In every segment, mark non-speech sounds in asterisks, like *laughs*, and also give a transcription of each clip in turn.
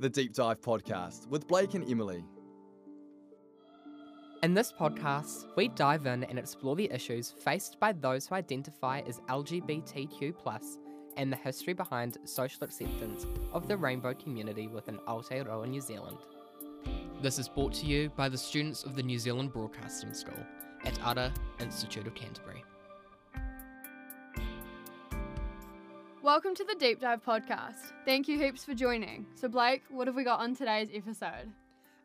the Deep Dive Podcast with Blake and Emily. In this podcast, we dive in and explore the issues faced by those who identify as LGBTQ and the history behind social acceptance of the rainbow community within Aotearoa, New Zealand. This is brought to you by the students of the New Zealand Broadcasting School at Ara Institute of Canterbury. Welcome to the Deep Dive podcast. Thank you heaps for joining. So, Blake, what have we got on today's episode?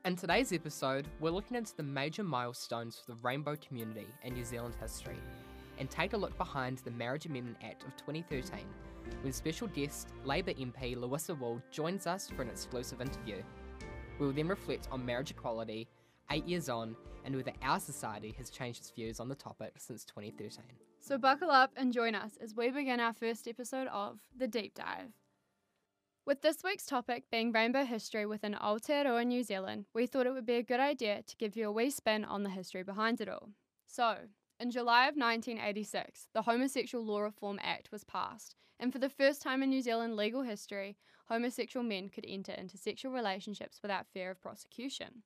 In today's episode, we're looking into the major milestones for the rainbow community in New Zealand history and take a look behind the Marriage Amendment Act of 2013 when special guest Labour MP Louisa Wall joins us for an exclusive interview. We will then reflect on marriage equality eight years on and whether our society has changed its views on the topic since 2013. So, buckle up and join us as we begin our first episode of The Deep Dive. With this week's topic being rainbow history within Aotearoa, New Zealand, we thought it would be a good idea to give you a wee spin on the history behind it all. So, in July of 1986, the Homosexual Law Reform Act was passed, and for the first time in New Zealand legal history, homosexual men could enter into sexual relationships without fear of prosecution.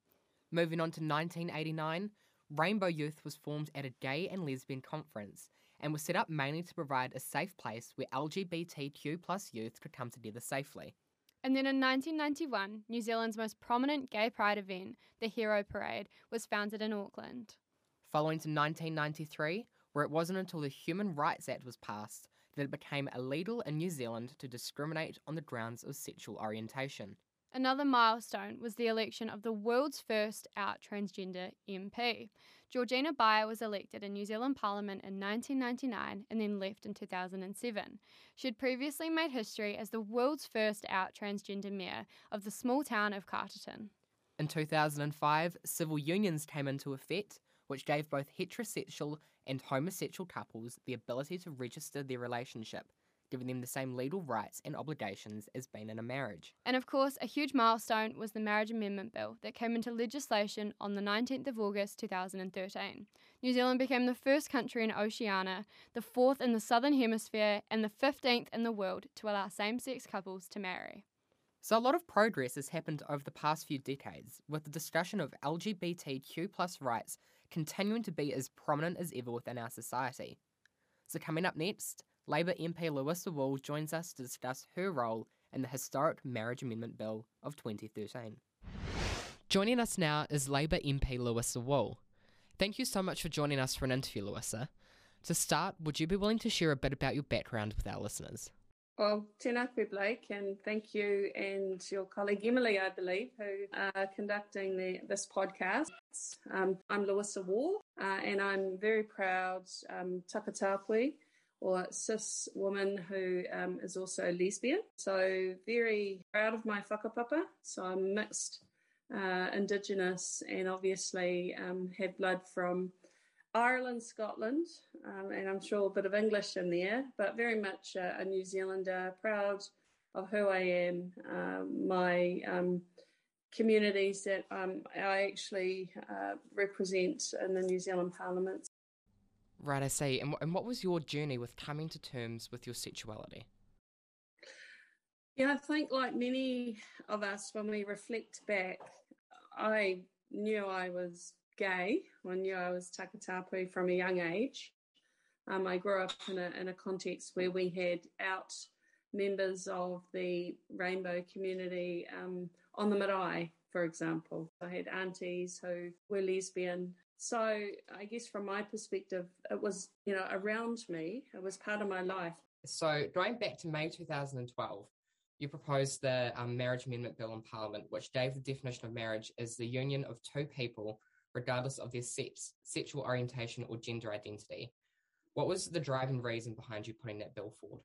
Moving on to 1989, Rainbow Youth was formed at a gay and lesbian conference and was set up mainly to provide a safe place where LGBTQ plus youth could come together safely. And then in 1991, New Zealand's most prominent gay pride event, the Hero Parade, was founded in Auckland. Following to 1993, where it wasn't until the Human Rights Act was passed that it became illegal in New Zealand to discriminate on the grounds of sexual orientation. Another milestone was the election of the world's first out transgender MP. Georgina Beyer was elected in New Zealand Parliament in 1999 and then left in 2007. She had previously made history as the world's first out transgender mayor of the small town of Carterton. In 2005, civil unions came into effect, which gave both heterosexual and homosexual couples the ability to register their relationship giving them the same legal rights and obligations as being in a marriage. And of course, a huge milestone was the Marriage Amendment Bill that came into legislation on the 19th of August 2013. New Zealand became the first country in Oceania, the fourth in the Southern Hemisphere, and the 15th in the world to allow same sex couples to marry. So, a lot of progress has happened over the past few decades, with the discussion of LGBTQ plus rights continuing to be as prominent as ever within our society. So, coming up next, Labour MP Louisa Wall joins us to discuss her role in the historic Marriage Amendment Bill of 2013. Joining us now is Labour MP Louisa Wall. Thank you so much for joining us for an interview, Louisa. To start, would you be willing to share a bit about your background with our listeners? Well, tēnā Blake, and thank you and your colleague Emily, I believe, who are conducting the, this podcast. Um, I'm Louisa Wall, uh, and I'm very proud um, Takatapui or cis woman who um, is also lesbian. So very proud of my whakapapa. So I'm mixed, uh, indigenous, and obviously um, have blood from Ireland, Scotland, um, and I'm sure a bit of English in there, but very much a, a New Zealander, proud of who I am, uh, my um, communities that um, I actually uh, represent in the New Zealand Parliament. Right, I see. And, and what was your journey with coming to terms with your sexuality? Yeah, I think like many of us, when we reflect back, I knew I was gay. I knew I was takatapui from a young age. Um, I grew up in a, in a context where we had out members of the rainbow community um, on the marae, for example. I had aunties who were lesbian so I guess from my perspective, it was, you know, around me. It was part of my life. So going back to May 2012, you proposed the um, Marriage Amendment Bill in Parliament, which gave the definition of marriage as the union of two people, regardless of their sex, sexual orientation, or gender identity. What was the driving reason behind you putting that bill forward?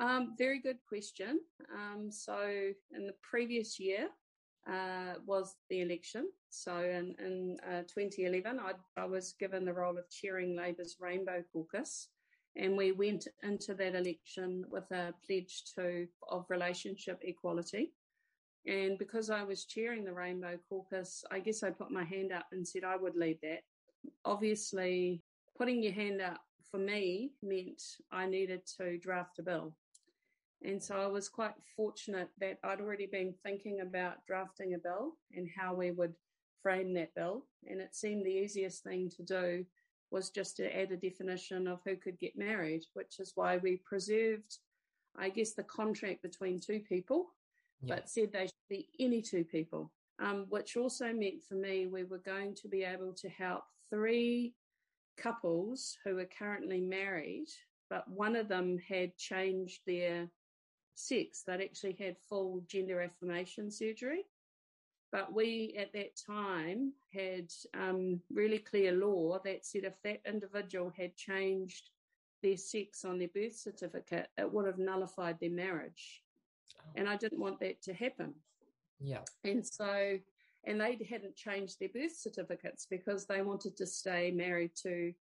Um, very good question. Um, so, in the previous year, uh, was the election. So in, in uh, 2011, I, I, was given the role of chairing Labour's Rainbow Caucus. And we went into that election with a pledge to of relationship equality. And because I was chairing the Rainbow Caucus, I guess I put my hand up and said I would lead that. Obviously, putting your hand up for me meant I needed to draft a bill. And so I was quite fortunate that I'd already been thinking about drafting a bill and how we would frame that bill. And it seemed the easiest thing to do was just to add a definition of who could get married, which is why we preserved, I guess, the contract between two people, yeah. but said they should be any two people, um, which also meant for me we were going to be able to help three couples who are currently married, but one of them had changed their sex. They'd actually had full gender affirmation surgery. But we at that time had um, really clear law that said if that individual had changed their sex on their birth certificate, it would have nullified their marriage. Oh. And I didn't want that to happen. Yeah. And so, and they hadn't changed their birth certificates because they wanted to stay married to,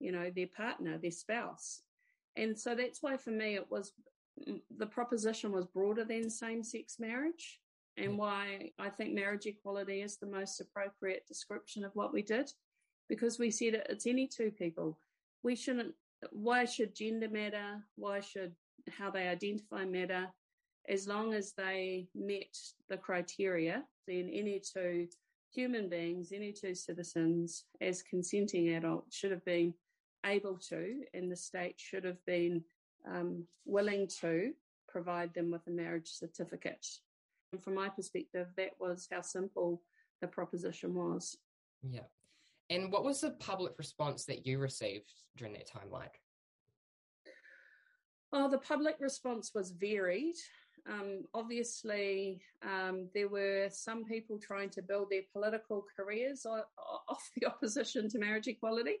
you know, their partner, their spouse. And so that's why for me it was the proposition was broader than same sex marriage and why I think marriage equality is the most appropriate description of what we did because we said it's any two people. We shouldn't, why should gender matter? Why should how they identify matter? As long as they met the criteria, then any two human beings, any two citizens, as consenting adults, should have been able to, and the state should have been um, willing to provide them with a marriage certificate. And from my perspective, that was how simple the proposition was. Yeah. And what was the public response that you received during that time like? Oh, the public response was varied. Um, obviously, um, there were some people trying to build their political careers off the *laughs* opposition to marriage equality.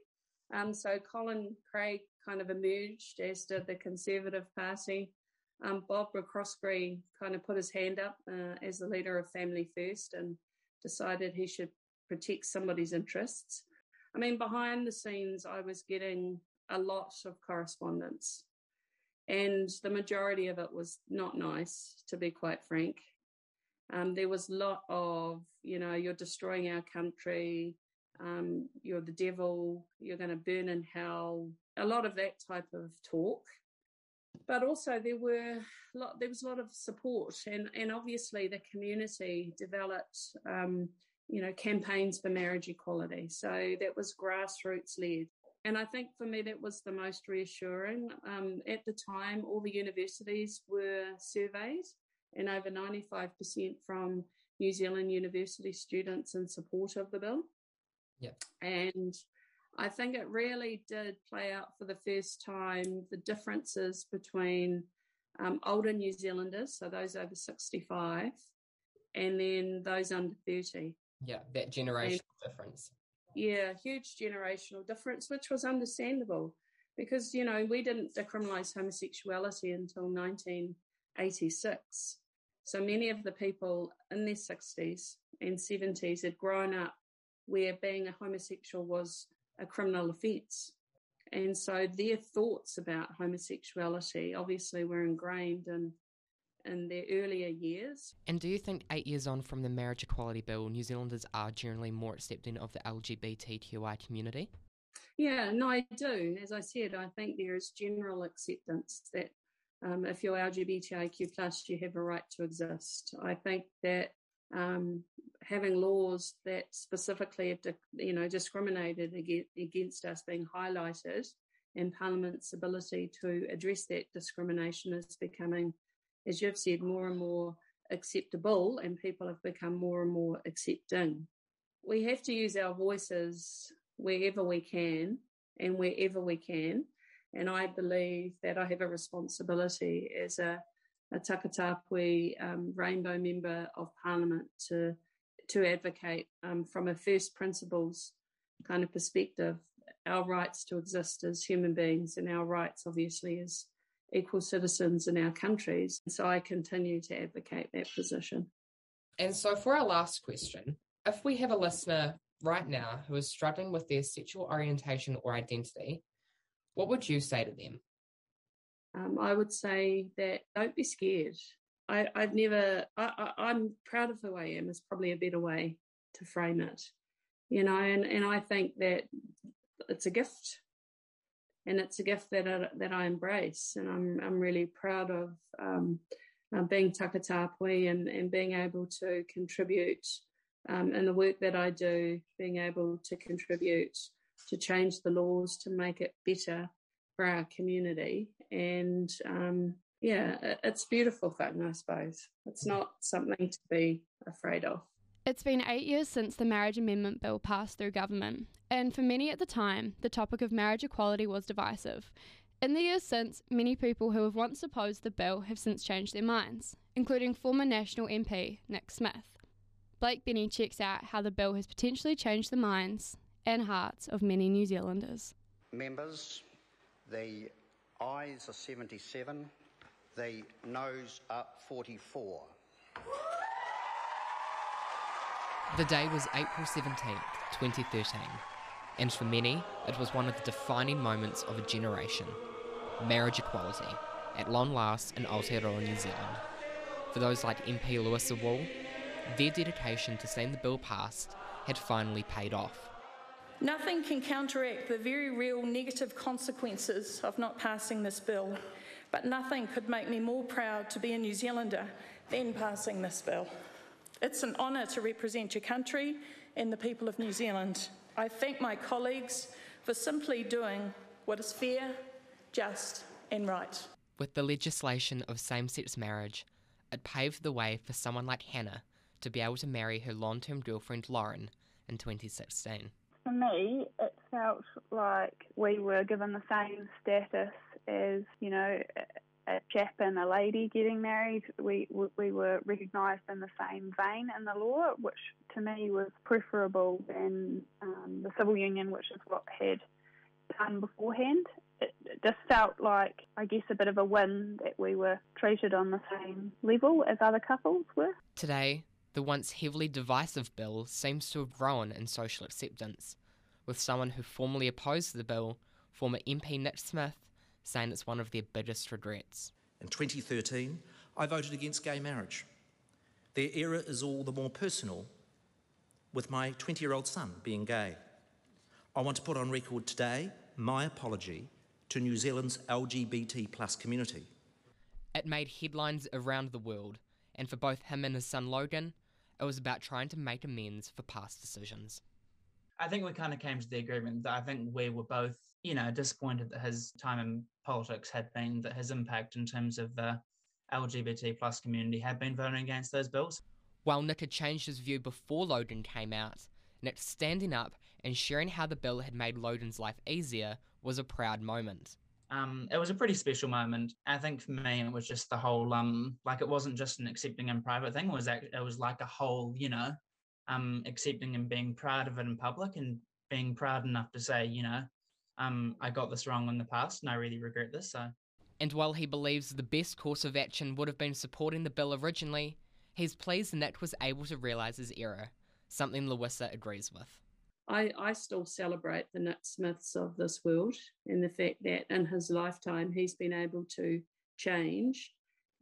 Um, so Colin Craig kind of emerged, as did the Conservative Party. Um, Bob McCoskrie kind of put his hand up uh, as the leader of Family First and decided he should protect somebody's interests. I mean, behind the scenes, I was getting a lot of correspondence, and the majority of it was not nice, to be quite frank. Um, there was a lot of, you know, you're destroying our country, um, you're the devil, you're going to burn in hell, a lot of that type of talk. But also there were a lot, there was a lot of support, and and obviously the community developed, um, you know, campaigns for marriage equality. So that was grassroots led. And I think for me, that was the most reassuring. Um, at the time, all the universities were surveyed, and over 95% from New Zealand university students in support of the bill. Yeah. And I think it really did play out for the first time the differences between um, older New Zealanders, so those over 65, and then those under 30. Yeah, that generational and, difference. Yeah, huge generational difference, which was understandable because, you know, we didn't decriminalise homosexuality until 1986. So many of the people in their 60s and 70s had grown up where being a homosexual was a criminal offence. And so their thoughts about homosexuality obviously were ingrained in in their earlier years. And do you think eight years on from the marriage equality bill, New Zealanders are generally more accepting of the LGBTQI community? Yeah, no, I do. As I said, I think there is general acceptance that um, if you're LGBTIQ plus, you have a right to exist. I think that um, having laws that specifically you know, discriminated against us being highlighted, and Parliament's ability to address that discrimination is becoming, as you've said, more and more acceptable, and people have become more and more accepting. We have to use our voices wherever we can and wherever we can. And I believe that I have a responsibility as a a Takatapui um, Rainbow Member of Parliament to to advocate um, from a first principles kind of perspective our rights to exist as human beings and our rights obviously as equal citizens in our countries. So I continue to advocate that position. And so for our last question, if we have a listener right now who is struggling with their sexual orientation or identity, what would you say to them? Um, I would say that don't be scared. I, have never, I, am proud of who I am, is probably a better way to frame it, you know, and, and I think that it's a gift. and it's a gift that I, that I embrace, and I'm I'm really proud of um, uh, being Takatapui and and being able to contribute um, in the work that I do, being able to contribute to change the laws to make it better for our community, and um, yeah, it's beautiful thing, I suppose. It's not something to be afraid of. It's been eight years since the Marriage Amendment Bill passed through government, and for many at the time, the topic of marriage equality was divisive. In the years since, many people who have once opposed the bill have since changed their minds, including former National MP Nick Smith. Blake Benny checks out how the bill has potentially changed the minds and hearts of many New Zealanders. Members, the ayes are 77, the noes are 44. The day was April 17th, 2013, and for many, it was one of the defining moments of a generation marriage equality, at long last in Aotearoa, New Zealand. For those like MP Louisa Wall, their dedication to seeing the bill passed had finally paid off. Nothing can counteract the very real negative consequences of not passing this bill, but nothing could make me more proud to be a New Zealander than passing this bill. It's an honour to represent your country and the people of New Zealand. I thank my colleagues for simply doing what is fair, just, and right. With the legislation of same sex marriage, it paved the way for someone like Hannah to be able to marry her long term girlfriend Lauren in 2016. For me, it felt like we were given the same status as, you know, a chap and a lady getting married, we we were recognised in the same vein in the law, which to me was preferable than um, the civil union, which is what had done beforehand. It, it just felt like, I guess, a bit of a win that we were treated on the same level as other couples were. Today, the once heavily divisive bill seems to have grown in social acceptance, with someone who formerly opposed the bill, former MP Nick Smith, saying it's one of their biggest regrets. In 2013, I voted against gay marriage. Their era is all the more personal, with my 20 year old son being gay. I want to put on record today my apology to New Zealand's LGBT plus community. It made headlines around the world, and for both him and his son Logan, it was about trying to make amends for past decisions. I think we kind of came to the agreement that I think we were both, you know, disappointed that his time in politics had been that his impact in terms of the LGBT plus community had been voting against those bills. While Nick had changed his view before Logan came out, Nick standing up and sharing how the bill had made Logan's life easier was a proud moment. Um, it was a pretty special moment. I think for me, it was just the whole, um, like it wasn't just an accepting in private thing. It was, it was like a whole, you know, um, accepting and being proud of it in public and being proud enough to say, you know, um, I got this wrong in the past and I really regret this. So. And while he believes the best course of action would have been supporting the bill originally, he's pleased Nick was able to realise his error, something Louisa agrees with. I, I still celebrate the Nick Smiths of this world and the fact that in his lifetime he's been able to change,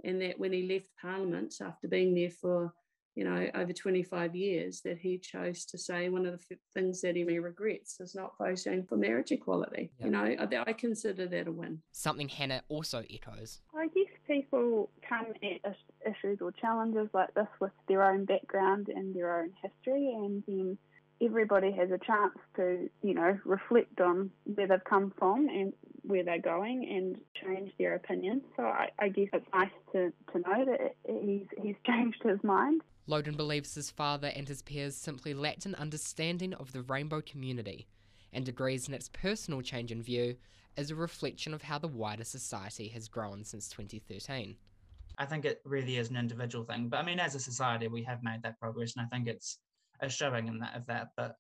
and that when he left Parliament after being there for you know, over 25 years that he chose to say one of the things that he regrets is not voting for marriage equality. Yep. You know, I, I, consider that a win. Something Hannah also echoes. I guess people come at issues or challenges like this with their own background and their own history, and then everybody has a chance to, you know, reflect on where they've come from and where they're going and change their opinion. So I, I guess it's nice to, to know that he's, he's *laughs* changed his mind. Logan believes his father and his peers simply lacked an understanding of the rainbow community and agrees Nick's personal change in view is a reflection of how the wider society has grown since 2013. I think it really is an individual thing, but I mean, as a society, we have made that progress, and I think it's a showing in that of that. But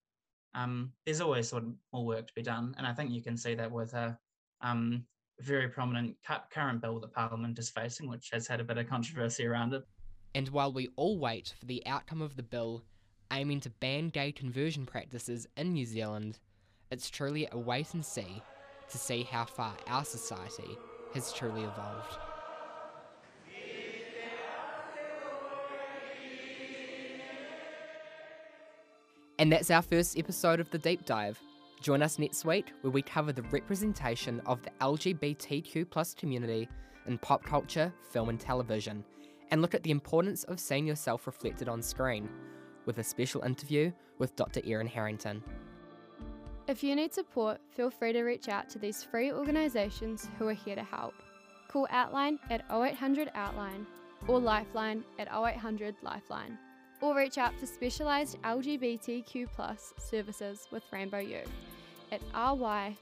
um, there's always sort of more work to be done, and I think you can see that with a um, very prominent current bill that Parliament is facing, which has had a bit of controversy around it. And while we all wait for the outcome of the bill aiming to ban gay conversion practices in New Zealand, it's truly a wait and see to see how far our society has truly evolved. And that's our first episode of The Deep Dive. Join us next week where we cover the representation of the LGBTQ community in pop culture, film, and television, and look at the importance of seeing yourself reflected on screen, with a special interview with Dr. Erin Harrington. If you need support, feel free to reach out to these free organisations who are here to help. Call Outline at 0800 Outline or Lifeline at 0800 Lifeline. Or reach out for specialised LGBTQ services with Rainbow Youth at ry.org.nz.